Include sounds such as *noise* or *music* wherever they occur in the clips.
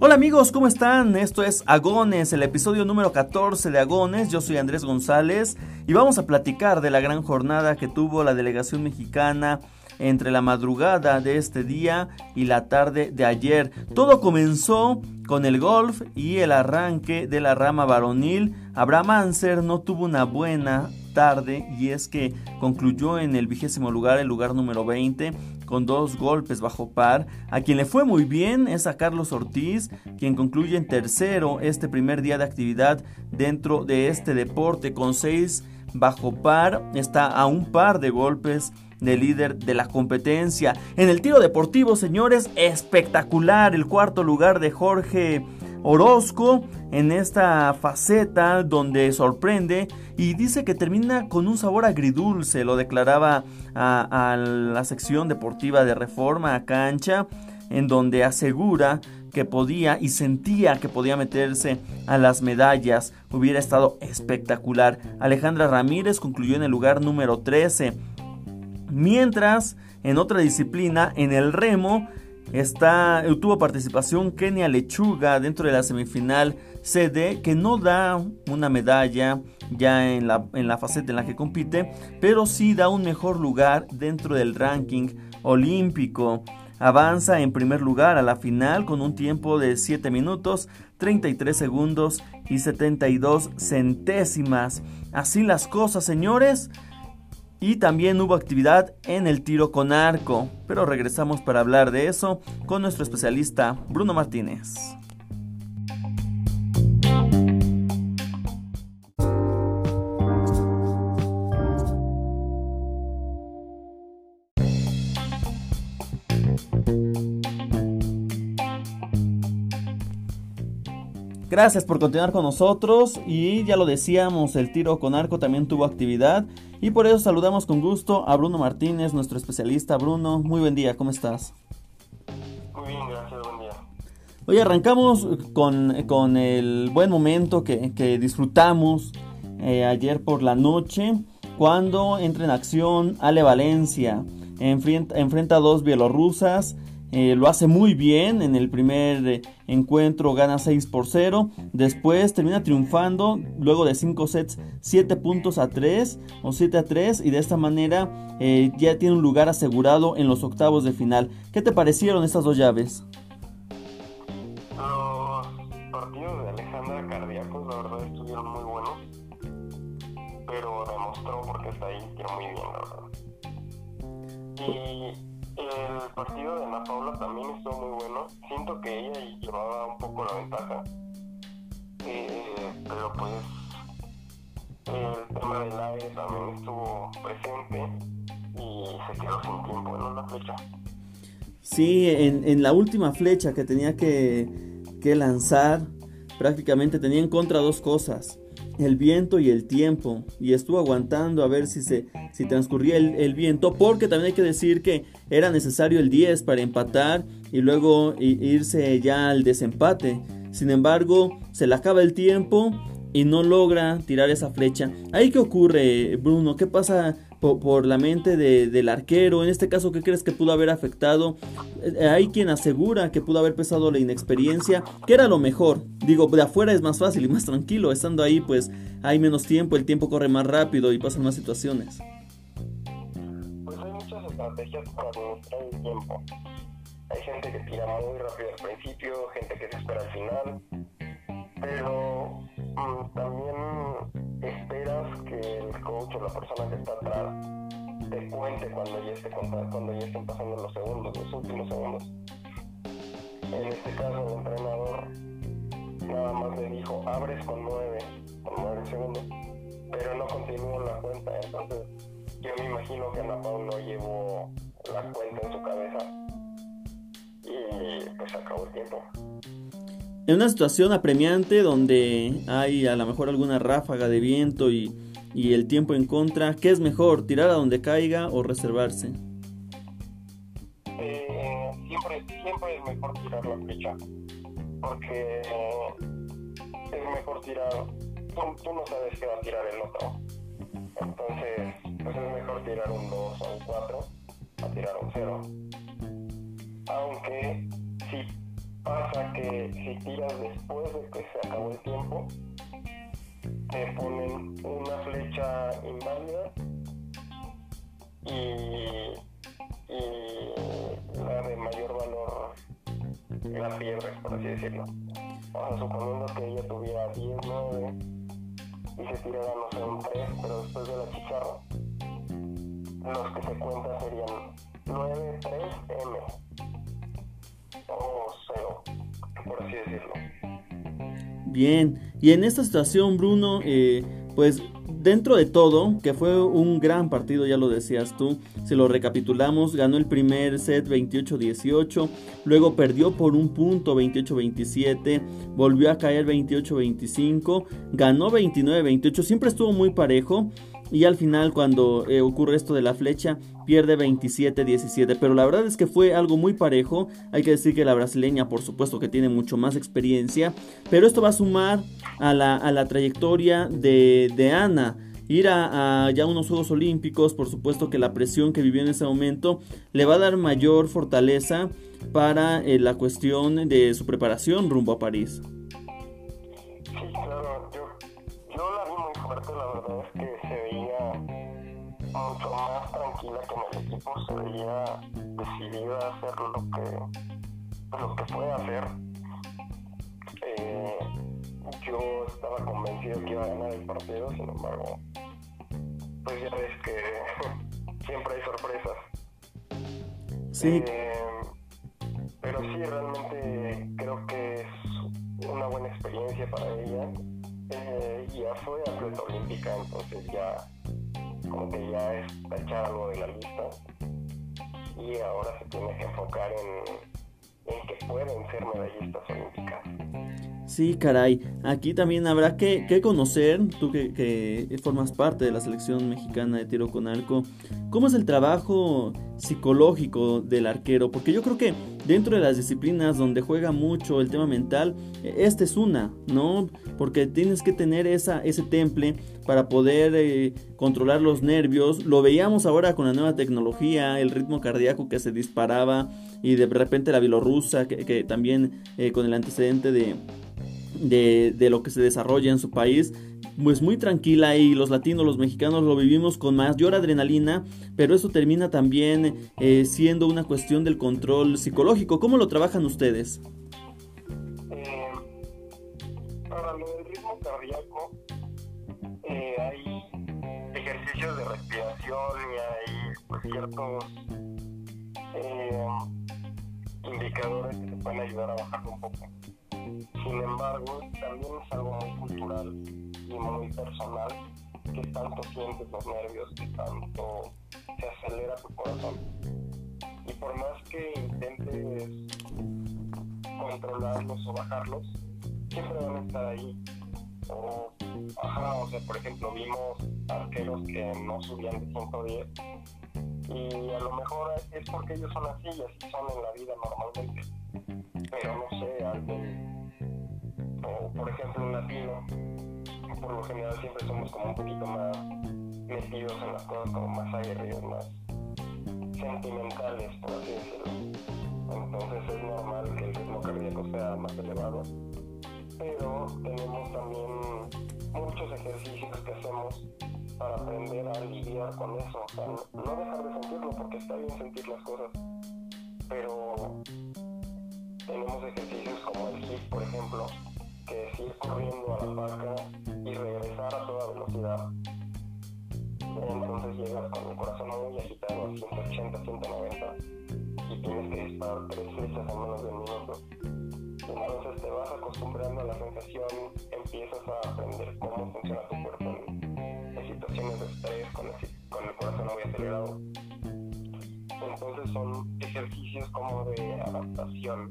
Hola amigos, ¿cómo están? Esto es Agones, el episodio número 14 de Agones. Yo soy Andrés González y vamos a platicar de la gran jornada que tuvo la delegación mexicana entre la madrugada de este día y la tarde de ayer. Todo comenzó con el golf y el arranque de la rama varonil. Abraham Anser no tuvo una buena tarde y es que concluyó en el vigésimo lugar, el lugar número 20, con dos golpes bajo par. A quien le fue muy bien es a Carlos Ortiz, quien concluye en tercero este primer día de actividad dentro de este deporte con seis bajo par. Está a un par de golpes de líder de la competencia. En el tiro deportivo, señores, espectacular el cuarto lugar de Jorge Orozco en esta faceta donde sorprende y dice que termina con un sabor agridulce, lo declaraba a, la sección deportiva de Reforma a Cancha, en donde asegura que podía y sentía que podía meterse a las medallas. Hubiera estado espectacular. Alejandra Ramírez concluyó en el lugar número 13. Mientras, en otra disciplina, en el remo, está, tuvo participación Kenia Lechuga dentro de la semifinal CD, que no da una medalla ya en la, en la faceta en la que compite, pero sí da un mejor lugar dentro del ranking olímpico. Avanza en primer lugar a la final con un tiempo de 7 minutos, 33 segundos y 72 centésimas. Así las cosas, señores. Y también hubo actividad en el tiro con arco, pero regresamos para hablar de eso con nuestro especialista Bruno Martínez. Gracias por continuar con nosotros y ya lo decíamos, el tiro con arco también tuvo actividad y por eso saludamos con gusto a Bruno Martínez, nuestro especialista. Bruno, muy buen día, ¿cómo estás? Muy bien, gracias, buen día. Hoy arrancamos con, el buen momento que, disfrutamos eh, ayer por la noche cuando entra en acción Ale Valencia. Enfrenta, enfrenta a dos bielorrusas eh, lo hace muy bien en el primer eh, encuentro, gana 6 por 0. Después termina triunfando luego de 5 sets, 7 puntos a 3 o 7 a 3 y de esta manera eh, ya tiene un lugar asegurado en los octavos de final. ¿Qué te parecieron estas dos llaves? De Ana Paula también estuvo muy bueno. Siento que ella llevaba un poco la ventaja. Eh, pero pues el tema del aire también estuvo presente y se quedó sin tiempo en una flecha. Sí, en, en la última flecha que tenía que, que lanzar, prácticamente tenía en contra dos cosas el viento y el tiempo y estuvo aguantando a ver si se si transcurría el, viento porque también hay que decir que era necesario el 10 para empatar y luego irse ya al desempate. Sin embargo se le acaba el tiempo y no logra tirar esa flecha. Ahí qué ocurre Bruno qué pasa por, la mente del arquero. En este caso, ¿qué crees que pudo haber afectado? Eh, hay quien asegura que pudo haber pesado la inexperiencia, que era lo mejor. Digo, de afuera es más fácil y más tranquilo. Estando ahí, pues hay menos tiempo, el tiempo corre más rápido y pasan más situaciones. Pues hay muchas estrategias para administrar el tiempo. Hay gente que tira muy rápido al principio, gente que se espera al final, pero mm, también que el coach o la persona que está atrás te cuente cuando ya, esté, cuando ya estén pasando los segundos, los últimos segundos. En este caso el entrenador nada más le dijo abres con 9, con 9 segundos, pero no continuó la cuenta, entonces yo me imagino que Ana Paula llevó la cuenta en su cabeza y pues acabó el tiempo. En una situación apremiante donde hay a lo mejor alguna ráfaga de viento y, el tiempo en contra, ¿qué es mejor, tirar a donde caiga o reservarse? Eh, siempre, siempre es mejor tirar la flecha, porque es mejor tirar, tú, no sabes qué va a tirar el otro, entonces pues es mejor tirar un 2 o un 4 a tirar un cero. Aunque si pasa que si tiras después de que se acabó el tiempo, te ponen una flecha inválida y, la de mayor valor la pierdes, por así decirlo. O sea, suponiendo que ella tuviera 10, 9 y se tirara, no sé, un 3, pero después de la chicharra, los que se cuentan serían 9, 3, M Bien, y en esta situación, Bruno, eh, pues dentro de todo, que fue un gran partido, ya lo decías tú, si lo recapitulamos, ganó el primer set 28-18, luego perdió por un punto 28-27, volvió a caer 28-25, ganó 29-28, siempre estuvo muy parejo y al final cuando eh, ocurre esto de la flecha pierde 27-17. Pero la verdad es que fue algo muy parejo. Hay que decir que la brasileña por supuesto que tiene mucho más experiencia. Pero esto va a sumar a la, trayectoria de, Ana. Ir a, ya unos Juegos Olímpicos, por supuesto que la presión que vivió en ese momento le va a dar mayor fortaleza para eh, la cuestión de su preparación rumbo a París. Sí, claro, yo la vi muy fuerte, la verdad es que que en el equipo, se veía decidida a hacer lo que, lo que puede hacer. Eh, yo estaba convencido que iba a ganar el partido, sin embargo, pues ya ves que *laughs* siempre hay sorpresas. Sí. Eh, pero sí, realmente creo que es una buena experiencia para ella. Eh, ya fue atleta olímpica, entonces ya como que ya es tachar algo de la lista y ahora se tiene que enfocar en, en que pueden ser medallistas olímpicas. Sí, caray. Aquí también habrá que, conocer, tú que, que, formas parte de la selección mexicana de tiro con arco, cómo es el trabajo psicológico del arquero, porque yo creo que dentro de las disciplinas donde juega mucho el tema mental, esta es una, ¿no? Porque tienes que tener esa, ese temple para poder eh, controlar los nervios. Lo veíamos ahora con la nueva tecnología, el ritmo cardíaco que se disparaba y de repente la bielorrusa, que, también eh, con el antecedente de de, lo que se desarrolla en su país, pues muy tranquila y los latinos, los mexicanos lo vivimos con mayor adrenalina, pero eso termina también eh, siendo una cuestión del control psicológico. ¿Cómo lo trabajan ustedes? Eh, para lo del ritmo cardíaco, eh, hay ejercicios de respiración y hay pues, ciertos indicadores que te pueden ayudar a bajarlo un poco. Sin embargo, también es algo muy cultural y muy personal que tanto sientes los nervios, que tanto se acelera tu corazón. Y por más que intentes controlarlos o bajarlos, siempre van a estar ahí. O, ajá, o sea, por ejemplo, vimos arqueros que no subían de 110 y a lo mejor es porque ellos son así y así son en la vida normalmente. Pero no sé, alguien o por ejemplo un latino, por lo general siempre somos como un poquito más metidos en las cosas, como más aguerridos, más sentimentales, por así decirlo. Entonces es normal que el ritmo cardíaco sea más elevado, pero tenemos también muchos ejercicios que hacemos para aprender a lidiar con eso, o no dejar de sentirlo porque está bien sentir las cosas, pero tenemos ejercicios como el HIIT, por ejemplo, que es ir corriendo a la parca y regresar a toda velocidad. Entonces llegas con el corazón muy agitado a 180, 190 y tienes que disparar tres flechas en menos de un minuto. Entonces te vas acostumbrando a la sensación, empiezas a aprender cómo funciona tu cuerpo en, situaciones de estrés, con el corazón muy acelerado. Entonces son ejercicios como de adaptación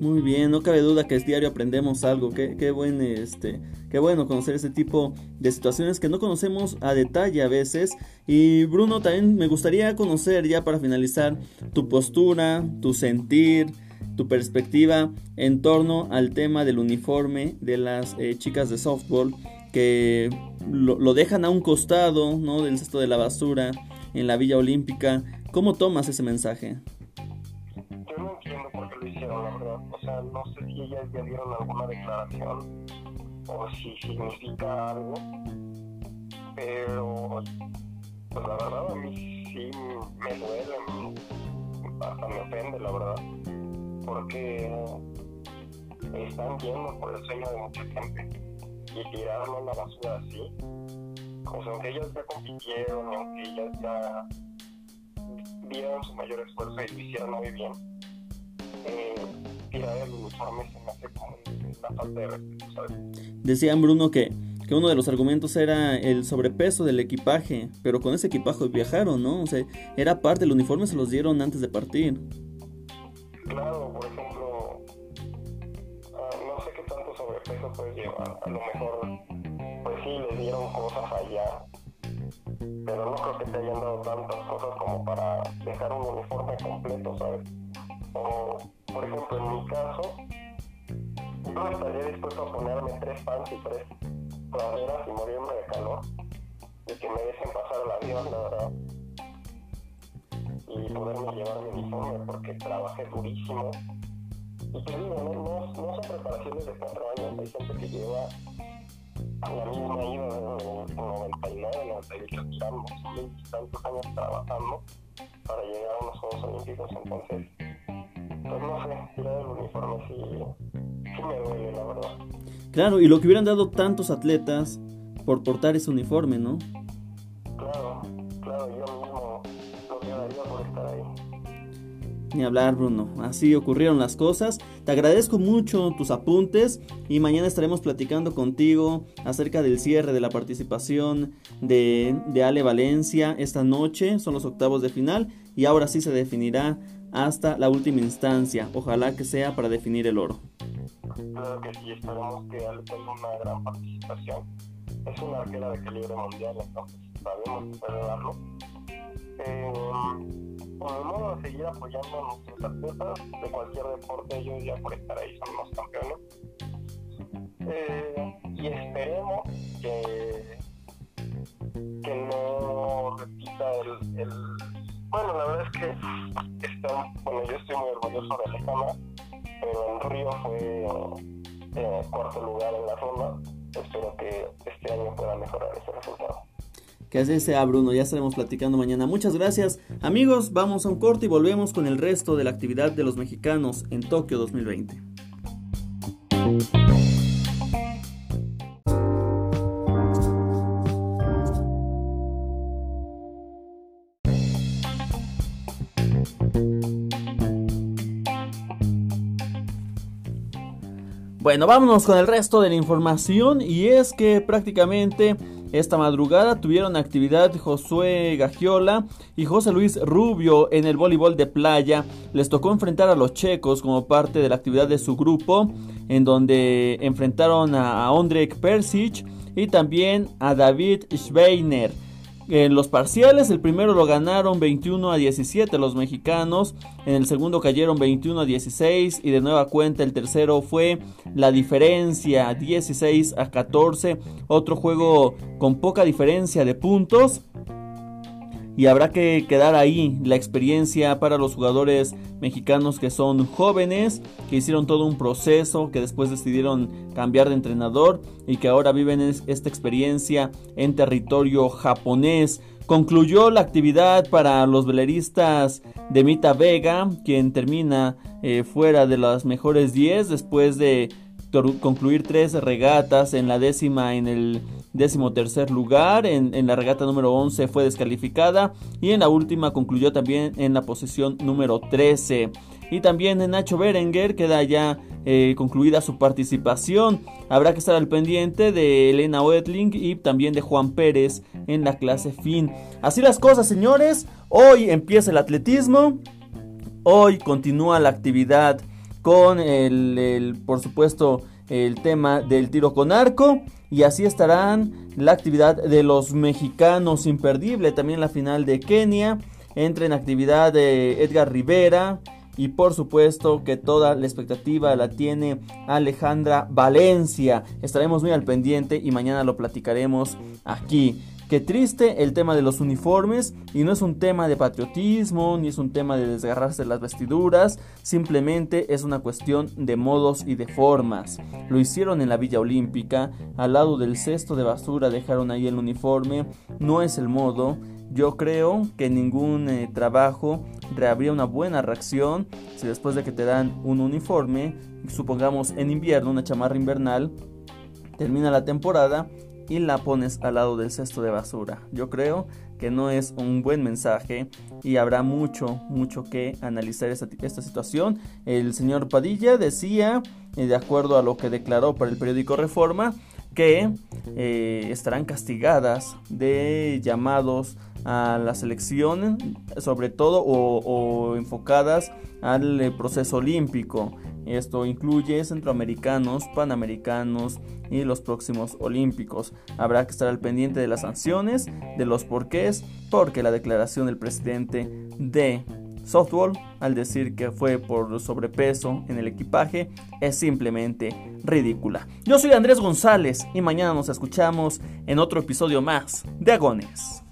muy bien, no cabe duda que es diario aprendemos algo. Qué, qué, buen, este, qué bueno conocer ese tipo de situaciones que no conocemos a detalle a veces. Y Bruno, también me gustaría conocer ya para finalizar tu postura, tu sentir, tu perspectiva en torno al tema del uniforme de las eh, chicas de softball que lo, lo, dejan a un costado ¿no? del cesto de la basura en la Villa Olímpica ¿Cómo tomas ese mensaje? Sea, no sé si ellas ya dieron alguna declaración o si significa algo, pero pues la verdad a mí sí me duele, hasta me ofende, la verdad, porque están yendo por el sueño de mucha gente y tirarlo en la basura así, como si aunque ellas ya compitieron, aunque ellas ya dieron su mayor esfuerzo y lo hicieron muy bien, eh, tirar el uniforme se me hace como una falta de respeto, ¿sabes? Decían Bruno que, que uno de los argumentos era el sobrepeso del equipaje, pero con ese equipaje viajaron, ¿no? O sea, era parte del uniforme, se los dieron antes de partir. Claro, por ejemplo, uh, no sé qué tanto sobrepeso puedes llevar. A lo mejor, pues sí, les dieron cosas allá, pero no creo que te hayan dado tantas cosas como para dejar un uniforme completo, ¿sabes? O, por ejemplo, en mi caso, yo estaría dispuesto a ponerme tres pants y tres praderas y morirme de calor y que me dejen pasar el avión, la verdad. Y poderme llevar mi uniforme porque trabajé durísimo. Y te digo, no, no, no son preparaciones de cuatro años, hay gente que lleva la misma ida de 99, 98 tiramos, tantos años trabajando para llegar a unos Juegos Olímpicos, entonces, pues no sé, tirar el uniforme sí, sí me duele, la verdad. Claro, y lo que hubieran dado tantos atletas por portar ese uniforme, ¿no? Claro, claro, yo mismo lo que daría por estar ahí. Ni hablar, Bruno. Así ocurrieron las cosas. Te agradezco mucho tus apuntes y mañana estaremos platicando contigo acerca del cierre de la participación de, de, Ale Valencia esta noche. Son los octavos de final y ahora sí se definirá hasta la última instancia. Ojalá que sea para definir el oro. Claro que sí, esperamos que Ale tenga una gran participación. Es una arquera de calibre mundial, entonces sabemos que puede darlo. Eh, por el modo de seguir apoyando a nuestros atletas de cualquier deporte, ellos ya por estar ahí son los campeones. Eh, y esperemos que, que no repita el, el, Bueno, la verdad es que orgulloso de Alejandra, pero en Río fue eh, cuarto lugar en la ronda. Espero que este año pueda mejorar ese resultado. Que así sea, Bruno. Ya estaremos platicando mañana. Muchas gracias. Amigos, vamos a un corte y volvemos con el resto de la actividad de los mexicanos en Tokio 2020. Bueno, vámonos con el resto de la información y es que prácticamente esta madrugada tuvieron actividad Josué Gagiola y José Luis Rubio en el voleibol de playa. Les tocó enfrentar a los checos como parte de la actividad de su grupo, en donde enfrentaron a Ondrek Persic y también a David Schweiner. En los parciales, el primero lo ganaron 21 a 17 los mexicanos, en el segundo cayeron 21 a 16 y de nueva cuenta el tercero fue la diferencia 16 a 14, otro juego con poca diferencia de puntos y habrá que quedar ahí la experiencia para los jugadores mexicanos que son jóvenes, que hicieron todo un proceso, que después decidieron cambiar de entrenador y que ahora viven esta experiencia en territorio japonés. Concluyó la actividad para los veleristas de Mita Vega, quien termina eh, fuera de las mejores 10 después de concluir tres regatas en la décima en el décimo tercer lugar. En, en, la regata número 11 fue descalificada. Y en la última concluyó también en la posición número 13. Y también Nacho Berenguer queda ya eh, concluida su participación. Habrá que estar al pendiente de Elena Oetling y también de Juan Pérez en la clase fin. Así las cosas, señores. Hoy empieza el atletismo. Hoy continúa la actividad con el por supuesto, el tema del tiro con arco. Y así estarán la actividad de los mexicanos imperdible. También la final de Kenia. Entra en actividad de Edgar Rivera. Y por supuesto que toda la expectativa la tiene Alejandra Valencia. Estaremos muy al pendiente y mañana lo platicaremos aquí. Qué triste el tema de los uniformes y no es un tema de patriotismo ni es un tema de desgarrarse las vestiduras, simplemente es una cuestión de modos y de formas. Lo hicieron en la Villa Olímpica, al lado del cesto de basura dejaron ahí el uniforme, no es el modo. Yo creo que ningún eh, trabajo habría una buena reacción si después de que te dan un uniforme, supongamos en invierno, una chamarra invernal, termina la temporada y la pones al lado del cesto de basura. Yo creo que no es un buen mensaje y habrá mucho, mucho que analizar esta, situación. El señor Padilla decía, eh, de acuerdo a lo que declaró para el periódico Reforma, que eh, estarán castigadas de llamados a la selección, sobre todo o, enfocadas al eh, proceso olímpico. Esto incluye centroamericanos, panamericanos y los próximos olímpicos. Habrá que estar al pendiente de las sanciones, de los porqués, porque la declaración del presidente de softball al decir que fue por sobrepeso en el equipaje es simplemente ridícula. Yo soy Andrés González y mañana nos escuchamos en otro episodio más de Agones.